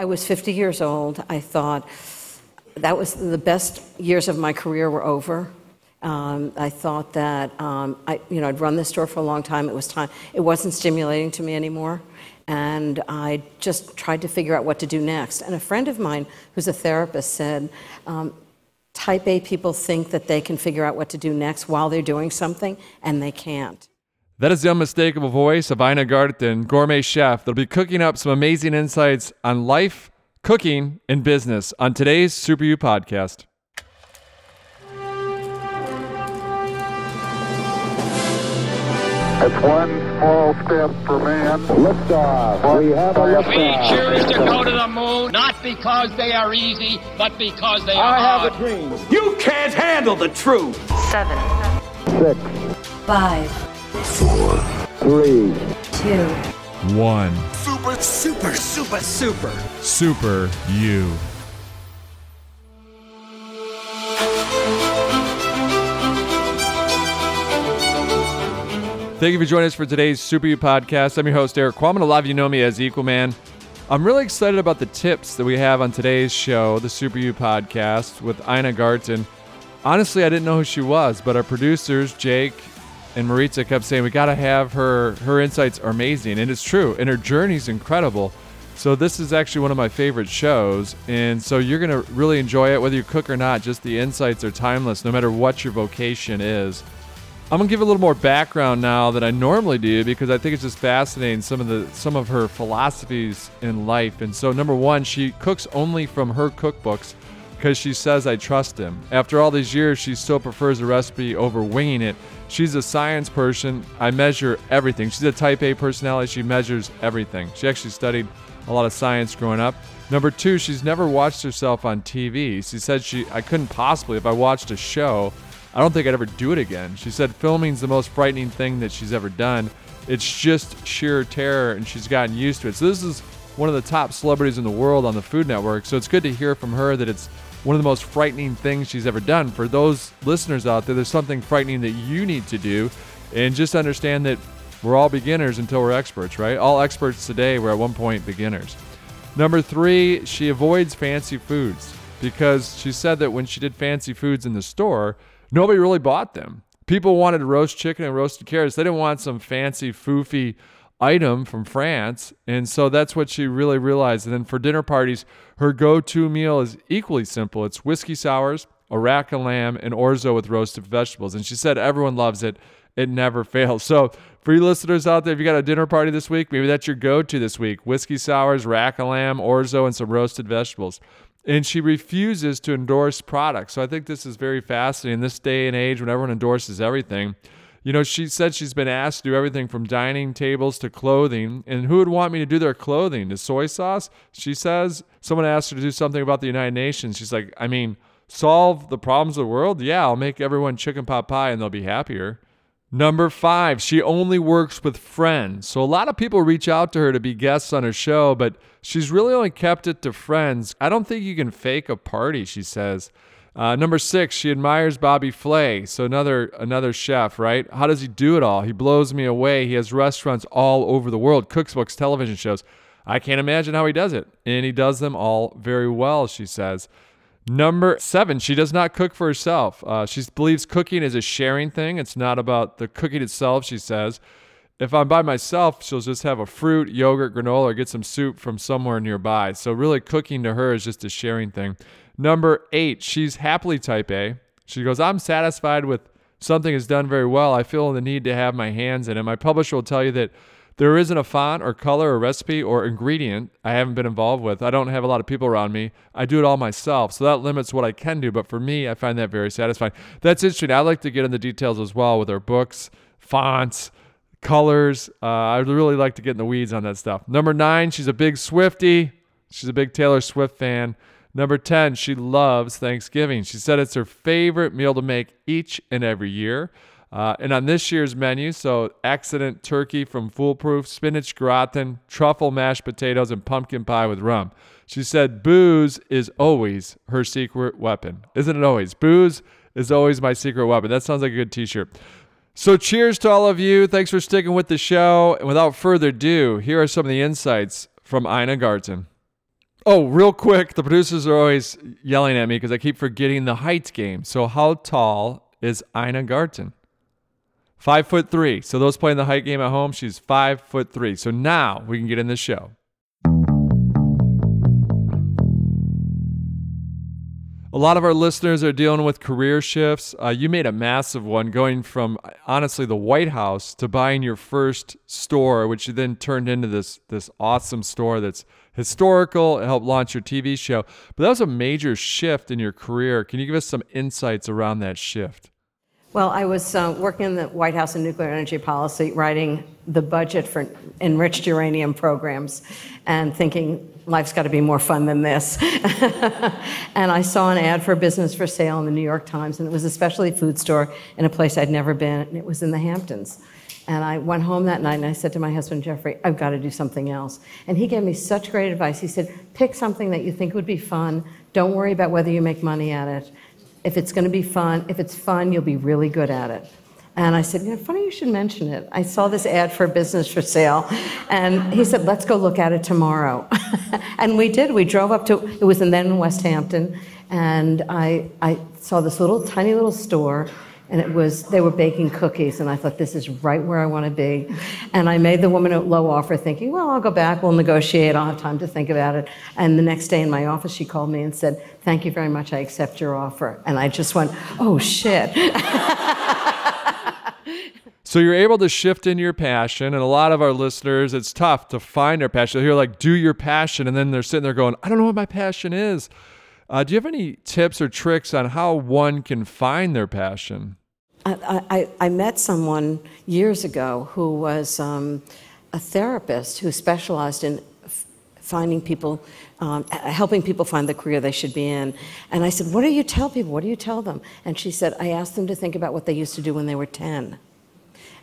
I was 50 years old. I thought that was the best years of my career were over. Um, I thought that um, I, you know, I'd run this store for a long time. It was time. It wasn't stimulating to me anymore, and I just tried to figure out what to do next. And a friend of mine, who's a therapist, said, um, "Type A people think that they can figure out what to do next while they're doing something, and they can't." That is the unmistakable voice of Ina Garten, gourmet chef, that'll be cooking up some amazing insights on life, cooking, and business on today's Super You podcast. It's one small step for man. Liftoff. We have a liftoff. We choose to go to the moon not because they are easy, but because they are I hard. have a dream. You can't handle the truth. seven, Six, five, three, two, One. Super, super, super, super. Super You. Thank you for joining us for today's Super You podcast. I'm your host, Erik Qualman. A lot of you know me as Equalman. I'm really excited about the tips that we have on today's show, the Super You podcast with Ina Garten. Honestly, I didn't know who she was, but our producers, Jake and Maritza, kept saying we got to have her. Her insights are amazing, and it's true, and her journey's incredible. So this is actually one of my favorite shows, and so you're gonna really enjoy it, whether you cook or not. Just the insights are timeless, no matter what your vocation is. I'm gonna give a little more background now than I normally do because I think it's just fascinating some of the some of her philosophies in life. And so number one, she cooks only from her cookbooks because she says I trust him. After all these years, she still prefers a recipe over winging it. She's a science person. I measure everything. She's a type A personality. She measures everything. She actually studied a lot of science growing up. Number two, she's never watched herself on TV. She said she I couldn't possibly if I watched a show. I don't think I'd ever do it again. She said filming's the most frightening thing that she's ever done. It's just sheer terror, and she's gotten used to it. So this is one of the top celebrities in the world on the Food Network. So it's good to hear from her that it's one of the most frightening things she's ever done. For those listeners out there, there's something frightening that you need to do, and just understand that we're all beginners until we're experts, right? All experts today were at one point beginners. Number three, she avoids fancy foods because she said that when she did fancy foods in the store, nobody really bought them. People wanted roast chicken and roasted carrots. They didn't want some fancy, foofy item from France. And so that's what she really realized. And then for dinner parties, her go to meal is equally simple it's whiskey sours, a rack of lamb, and orzo with roasted vegetables. And she said everyone loves it. It never fails. So, for you listeners out there, if you got a dinner party this week, maybe that's your go to this week whiskey sours, rack of lamb, orzo, and some roasted vegetables. And she refuses to endorse products. So, I think this is very fascinating. In this day and age, when everyone endorses everything, you know, she said she's been asked to do everything from dining tables to clothing. And who would want me to do their clothing? To soy sauce? She says someone asked her to do something about the United Nations. She's like, I mean, solve the problems of the world? Yeah, I'll make everyone chicken pot pie and they'll be happier. Number five, she only works with friends. So a lot of people reach out to her to be guests on her show, but she's really only kept it to friends. I don't think you can fake a party, she says. Uh, number six, she admires Bobby Flay. So another another chef, right? How does he do it all? He blows me away. He has restaurants all over the world, cookbooks, television shows. I can't imagine how he does it, and he does them all very well. She says. Number seven, she does not cook for herself. Uh, she believes cooking is a sharing thing. It's not about the cooking itself, she says. If I'm by myself, she'll just have a fruit, yogurt, granola, or get some soup from somewhere nearby. So, really, cooking to her is just a sharing thing. Number eight, she's happily type A. She goes, I'm satisfied with something is done very well. I feel the need to have my hands in it. My publisher will tell you that there isn't a font or color or recipe or ingredient I haven't been involved with. I don't have a lot of people around me. I do it all myself. So that limits what I can do. But for me, I find that very satisfying. That's interesting. I like to get in the details as well with our books, fonts, colors. Uh, I really like to get in the weeds on that stuff. Number nine, she's a big Swiftie. She's a big Taylor Swift fan. Number 10, she loves Thanksgiving. She said it's her favorite meal to make each and every year. Uh, and on this year's menu, so accident turkey from Foolproof, spinach gratin, truffle mashed potatoes, and pumpkin pie with rum. She said booze is always her secret weapon. Isn't it always? Booze is always my secret weapon. That sounds like a good t shirt. So, cheers to all of you. Thanks for sticking with the show. And without further ado, here are some of the insights from Ina Garten. Oh, real quick, the producers are always yelling at me because I keep forgetting the height game. So, how tall is Ina Garten? Five foot three. So, those playing the height game at home, she's five foot three. So, now we can get in the show. A lot of our listeners are dealing with career shifts. Uh, you made a massive one going from honestly the White House to buying your first store, which you then turned into this this awesome store that's historical. It helped launch your TV show. But that was a major shift in your career. Can you give us some insights around that shift? Well, I was uh, working in the White House in nuclear energy policy, writing the budget for enriched uranium programs, and thinking life's got to be more fun than this. and I saw an ad for business for sale in the New York Times, and it was a specialty food store in a place I'd never been, and it was in the Hamptons. And I went home that night and I said to my husband, Jeffrey, I've got to do something else. And he gave me such great advice. He said, pick something that you think would be fun. Don't worry about whether you make money at it if it's going to be fun, if it's fun, you'll be really good at it. And I said, you know, funny you should mention it. I saw this ad for a business for sale. And he said, let's go look at it tomorrow. and we did. We drove up to, it was in then Westhampton. And I, I saw this little, tiny little store and it was they were baking cookies and i thought this is right where i want to be and i made the woman a low offer thinking well i'll go back we'll negotiate i'll have time to think about it and the next day in my office she called me and said thank you very much i accept your offer and i just went oh shit So you're able to shift in your passion, and a lot of our listeners, it's tough to find their passion. They hear like, "Do your passion," and then they're sitting there going, "I don't know what my passion is." Uh, do you have any tips or tricks on how one can find their passion? I, I, I met someone years ago who was um, a therapist who specialized in finding people, um, helping people find the career they should be in. And I said, What do you tell people? What do you tell them? And she said, I asked them to think about what they used to do when they were 10.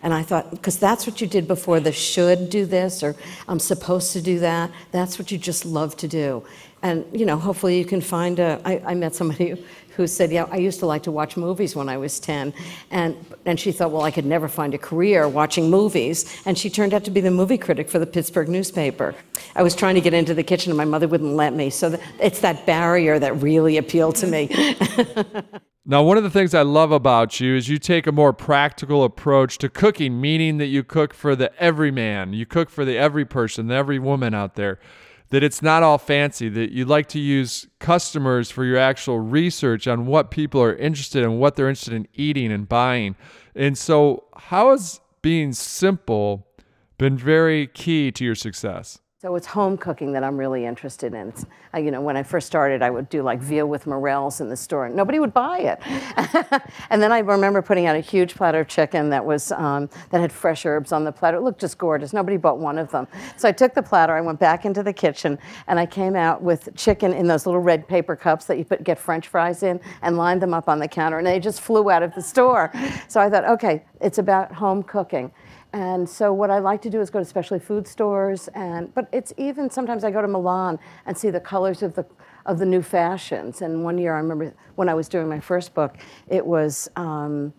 And I thought, because that's what you did before the should do this or I'm supposed to do that. That's what you just love to do. And, you know, hopefully you can find a. I, I met somebody who said, Yeah, I used to like to watch movies when I was 10. And, and she thought, Well, I could never find a career watching movies. And she turned out to be the movie critic for the Pittsburgh newspaper. I was trying to get into the kitchen and my mother wouldn't let me. So it's that barrier that really appealed to me. Now, one of the things I love about you is you take a more practical approach to cooking, meaning that you cook for the everyman, you cook for the every person, the every woman out there. That it's not all fancy, that you like to use customers for your actual research on what people are interested in, what they're interested in eating and buying. And so, how has being simple been very key to your success? So it's home cooking that I'm really interested in. Uh, you know, when I first started, I would do like veal with morels in the store, and nobody would buy it. and then I remember putting out a huge platter of chicken that was um, that had fresh herbs on the platter. It looked just gorgeous. Nobody bought one of them. So I took the platter, I went back into the kitchen, and I came out with chicken in those little red paper cups that you put, get French fries in, and lined them up on the counter, and they just flew out of the store. So I thought, okay, it's about home cooking. And so what I like to do is go to specialty food stores, and but it's even sometimes I go to Milan and see the colors of the of the new fashions. And one year I remember when I was doing my first book, it was. Um,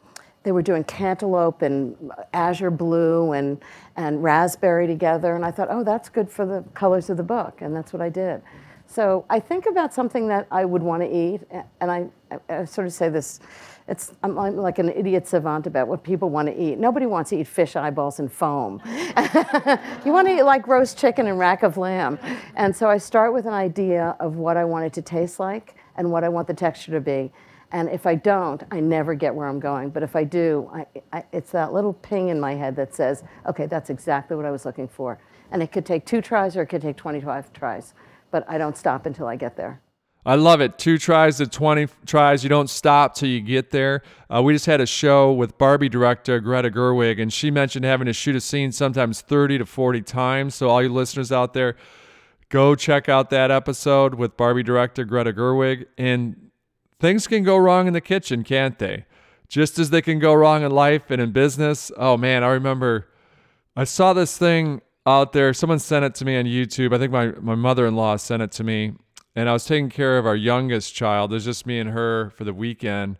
they were doing cantaloupe and azure blue and, and raspberry together. And I thought, oh, that's good for the colors of the book. And that's what I did. So I think about something that I would want to eat. And I, I, sort of say this it's, I'm like an idiot savant about what people want to eat. Nobody wants to eat fish eyeballs and foam. you want to eat like roast chicken and rack of lamb. And so I start with an idea of what I want it to taste like and what I want the texture to be. And if I don't, I never get where I'm going. But if I do, I, I, it's that little ping in my head that says, okay, that's exactly what I was looking for. And it could take two tries or it could take 25 tries. But I don't stop until I get there. I love it. Two tries to 20 tries. You don't stop till you get there. Uh, we just had a show with Barbie director Greta Gerwig, and she mentioned having to shoot a scene sometimes 30 to 40 times. So, all you listeners out there, go check out that episode with Barbie director Greta Gerwig. And things can go wrong in the kitchen, can't they? Just as they can go wrong in life and in business. Oh, man, I remember I saw this thing out there. Someone sent it to me on YouTube. I think my, my mother in law sent it to me and I was taking care of our youngest child. There's just me and her for the weekend.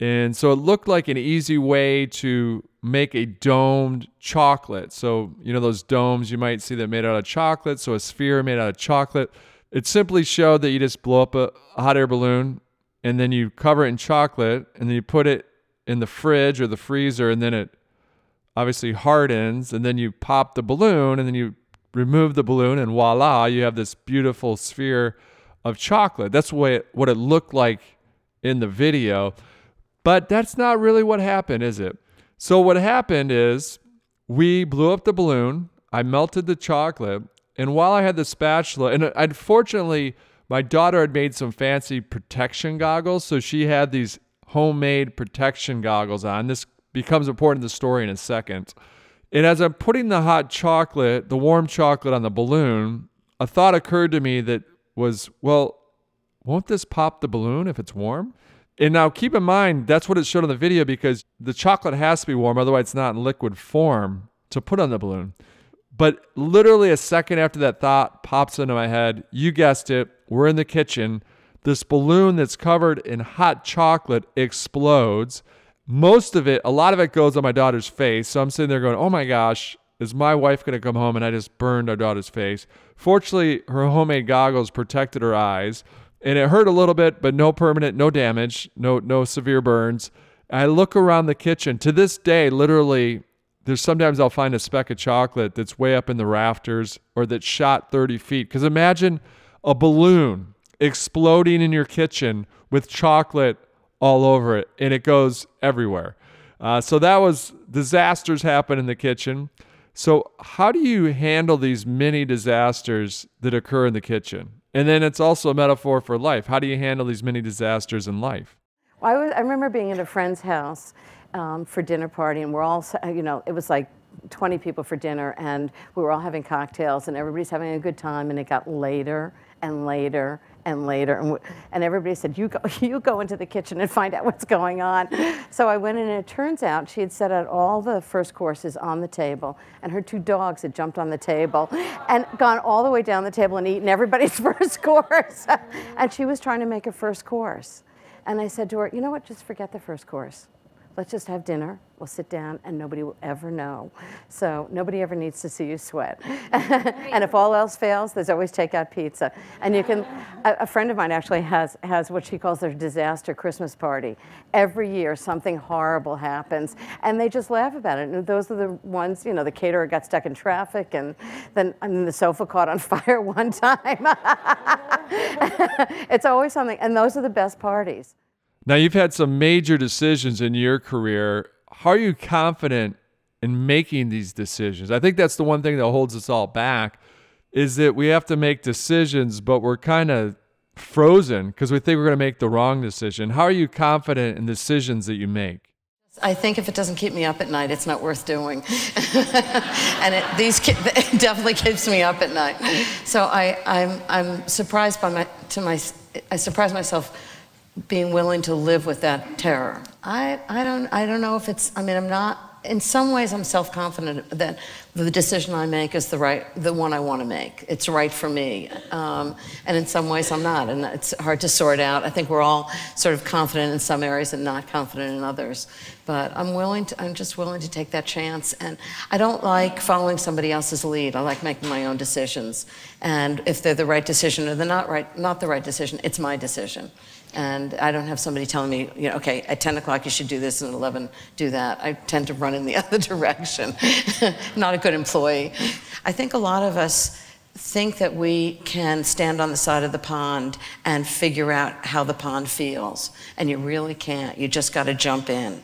And so it looked like an easy way to make a domed chocolate. So, you know, those domes you might see that made out of chocolate. So a sphere made out of chocolate. It simply showed that you just blow up a hot air balloon and then you cover it in chocolate and then you put it in the fridge or the freezer and then it obviously hardens and then you pop the balloon and then you remove the balloon and voila you have this beautiful sphere of chocolate. That's what it, what it looked like in the video but that's not really what happened is it? So what happened is we blew up the balloon i melted the chocolate and while i had the spatula and unfortunately my daughter had made some fancy protection goggles so she had these homemade protection goggles on this becomes important in the story in a second. And as I'm putting the hot chocolate, the warm chocolate on the balloon, a thought occurred to me that was, well, won't this pop the balloon if it's warm? And now keep in mind, that's what it showed on the video because the chocolate has to be warm, otherwise, it's not in liquid form to put on the balloon. But literally a second after that thought pops into my head, you guessed it, we're in the kitchen. This balloon that's covered in hot chocolate explodes most of it, a lot of it goes on my daughter's face. So I'm sitting there going, oh my gosh, is my wife going to come home and I just burned our daughter's face? Fortunately, her homemade goggles protected her eyes and it hurt a little bit, but no permanent, no damage, no, no severe burns. I look around the kitchen. To this day, literally, there's sometimes I'll find a speck of chocolate that's way up in the rafters or that shot 30 feet. Because imagine a balloon exploding in your kitchen with chocolate all over it, and it goes everywhere. Uh, so that was disasters happen in the kitchen. So how do you handle these mini disasters that occur in the kitchen? And then it's also a metaphor for life. How do you handle these mini disasters in life? Well, I, was, I remember being at a friend's house um, for dinner party, and we're all, you know, it was like 20 people for dinner, and we were all having cocktails, and everybody's having a good time, and it got later and later and later. And, and everybody said, you go, you go into the kitchen and find out what's going on. So I went in and it turns out she had set out all the first courses on the table and her two dogs had jumped on the table and gone all the way down the table and eaten everybody's first course. and she was trying to make a first course. And I said to her, you know what, just forget the first course let's just have dinner. We'll sit down and nobody will ever know. So nobody ever needs to see you sweat. and if all else fails, there's always takeout pizza. And you can, a, a, friend of mine actually has, has what she calls their disaster Christmas party. Every year something horrible happens and they just laugh about it. And those are the ones, you know, the caterer got stuck in traffic and then I mean, the sofa caught on fire one time. it's always something. And those are the best parties. Now, you've had some major decisions in your career. How are you confident in making these decisions? I think that's the one thing that holds us all back is that we have to make decisions, but we're kind of frozen because we think we're going to make the wrong decision. How are you confident in decisions that you make? I think if it doesn't keep me up at night, it's not worth doing. and it, these it definitely keeps me up at night. So I, I'm, I'm surprised by my, to my, I surprise myself being willing to live with that terror. I, I, don't, I don't know if it's, I mean, I'm not, in some ways I'm self-confident that the decision I make is the right, the one I want to make. It's right for me. Um, and in some ways I'm not, and it's hard to sort out. I think we're all sort of confident in some areas and not confident in others. But I'm willing to, I'm just willing to take that chance. And I don't like following somebody else's lead. I like making my own decisions. And if they're the right decision or they're not right, not the right decision, it's my decision and I don't have somebody telling me, you know, okay, at 10 o'clock you should do this, and at 11 do that. I tend to run in the other direction. Not good employee. I think a lot of us think that we can stand on the side of the pond and figure out how the pond feels, and you really can't. You just got to jump in.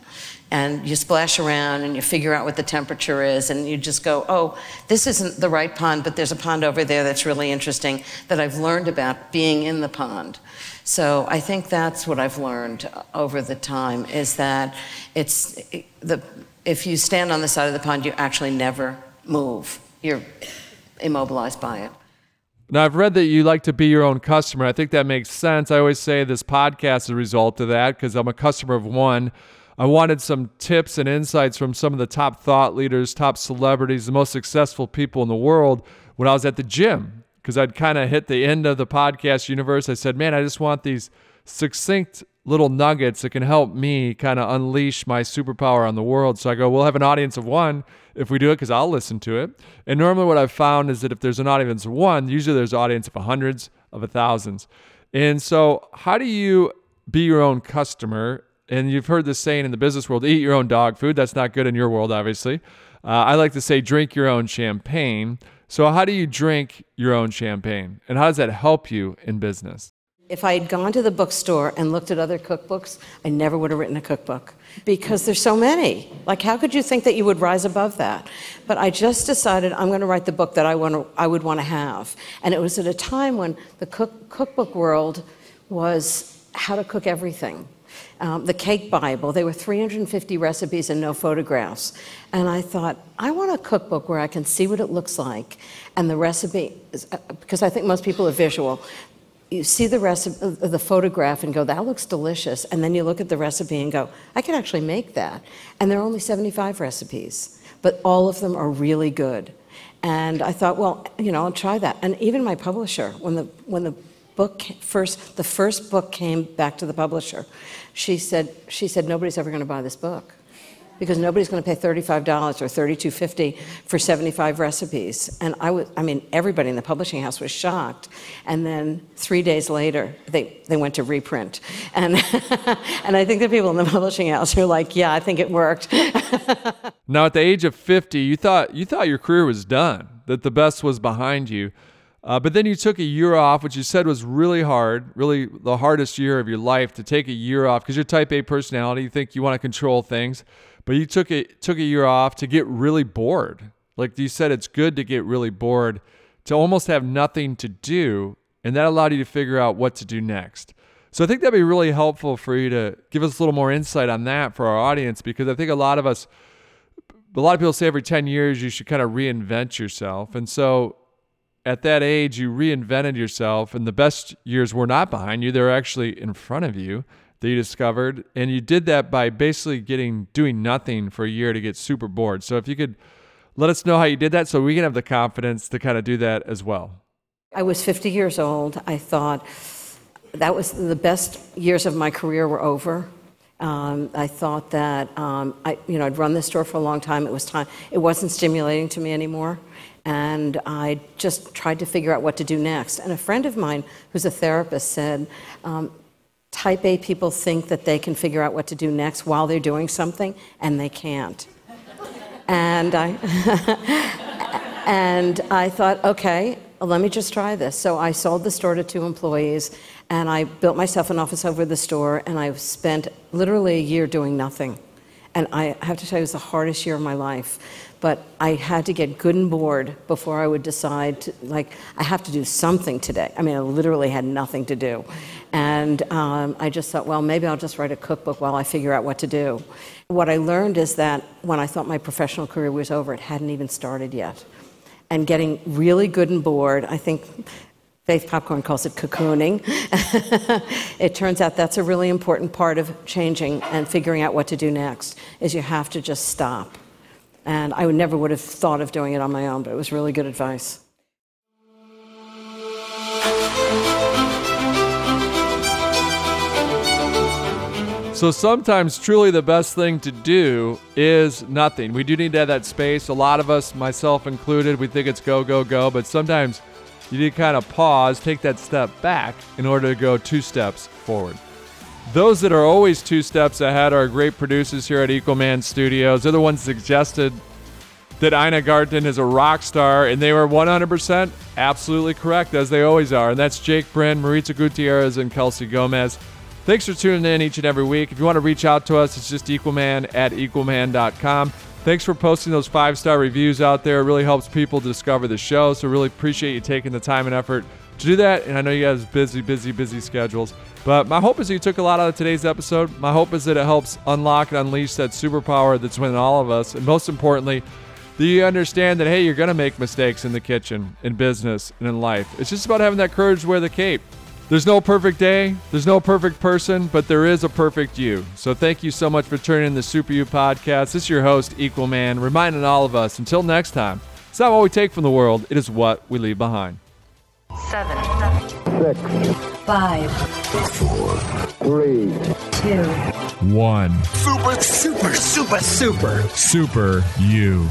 And you splash around and you figure out what the temperature is, and you just go, oh, this isn't the right pond, but there's a pond over there that's really interesting that I've learned about being in the pond. So I think that's what I've learned over the time is that it's the if you stand on the side of the pond, you actually never move. You're immobilized by it. Now, I've read that you like to be your own customer. I think that makes sense. I always say this podcast is a result of that because I'm a customer of one. I wanted some tips and insights from some of the top thought leaders, top celebrities, the most successful people in the world when I was at the gym because I'd kind of hit the end of the podcast universe. I said, man, I just want these succinct little nuggets that can help me kind of unleash my superpower on the world. So I go, we'll have an audience of one if we do it because I'll listen to it. And normally what I've found is that if there's an audience of one, usually there's an audience of hundreds, of a thousands. And so, how do you be your own customer? And you've heard this saying in the business world eat your own dog food. That's not good in your world, obviously. Uh, I like to say drink your own champagne. So, how do you drink your own champagne? And how does that help you in business? If I had gone to the bookstore and looked at other cookbooks, I never would have written a cookbook because there's so many. Like, how could you think that you would rise above that? But I just decided I'm going to write the book that I, want to, I would want to have. And it was at a time when the cook, cookbook world was how to cook everything. Um, the Cake Bible, there were 350 recipes and no photographs. And I thought, I want a cookbook where I can see what it looks like. And the recipe, is, uh, because I think most people are visual, you see the recipe, uh, the photograph and go, that looks delicious. And then you look at the recipe and go, I can actually make that. And there are only 75 recipes, but all of them are really good. And I thought, well, you know, I'll try that. And even my publisher, when the, when the book first, the first book came back to the publisher, she said, she said, nobody's ever going to buy this book because nobody's going to pay $35 or $32.50 for 75 recipes. And I was, I mean, everybody in the publishing house was shocked. And then three days later, they, they went to reprint. And, and I think the people in the publishing house are like, yeah, I think it worked. now, at the age of 50, you thought, you thought your career was done, that the best was behind you. Uh, but then you took a year off, which you said was really hard, really the hardest year of your life to take a year off because you're type A personality. You think you want to control things but you took it took a year off to get really bored. Like you said, it's good to get really bored, to almost have nothing to do, and that allowed you to figure out what to do next. So I think that'd be really helpful for you to give us a little more insight on that for our audience, because I think a lot of us, a lot of people say every 10 years you should kind of reinvent yourself. And so at that age, you reinvented yourself, and the best years were not behind you, they're actually in front of you that you discovered and you did that by basically getting doing nothing for a year to get super bored so if you could let us know how you did that so we can have the confidence to kind of do that as well i was 50 years old i thought that was the best years of my career were over um, I thought that um, I, you know, I'd run this store for a long time. It was time. It wasn't stimulating to me anymore, and I just tried to figure out what to do next. And a friend of mine, who's a therapist, said, um, Type A people think that they can figure out what to do next while they're doing something, and they can't. and I, and I thought, okay, let me just try this. So I sold the store to two employees, and I built myself an office over the store, and I spent literally a year doing nothing. And I have to tell you, it was the hardest year of my life but I had to get good and bored before I would decide to, like, I have to do something today. I mean, I literally had nothing to do. And um, I just thought, well, maybe I'll just write a cookbook while I figure out what to do. What I learned is that when I thought my professional career was over, it hadn't even started yet. And getting really good and bored, I think Faith Popcorn calls it cocooning. it turns out that's a really important part of changing and figuring out what to do next, is you have to just stop and I would never would have thought of doing it on my own, but it was really good advice. So sometimes truly the best thing to do is nothing. We do need to have that space. A lot of us, myself included, we think it's go, go, go, but sometimes you need to kind of pause, take that step back in order to go two steps forward. Those that are always two steps ahead are great producers here at Equalman Studios. They're the ones suggested that Ina Garten is a rock star, and they were 100% absolutely correct, as they always are. And that's Jake Bryn, Maritza Gutierrez, and Kelsey Gomez. Thanks for tuning in each and every week. If you want to reach out to us, it's just equalman at equalman.com. Thanks for posting those five star reviews out there. It really helps people discover the show. So, really appreciate you taking the time and effort to do that. And I know you guys busy, busy, busy schedules. But my hope is you took a lot out of today's episode. My hope is that it helps unlock and unleash that superpower that's within all of us. And most importantly, that you understand that, hey, you're going to make mistakes in the kitchen, in business, and in life. It's just about having that courage to wear the cape. There's no perfect day, there's no perfect person, but there is a perfect you. So thank you so much for tuning in the Super You podcast. This is your host, Equalman, reminding all of us until next time, it's not what we take from the world, it is what we leave behind. Seven. Six. Five. Four. Three. Two. One. Super, super, super, super. Super you.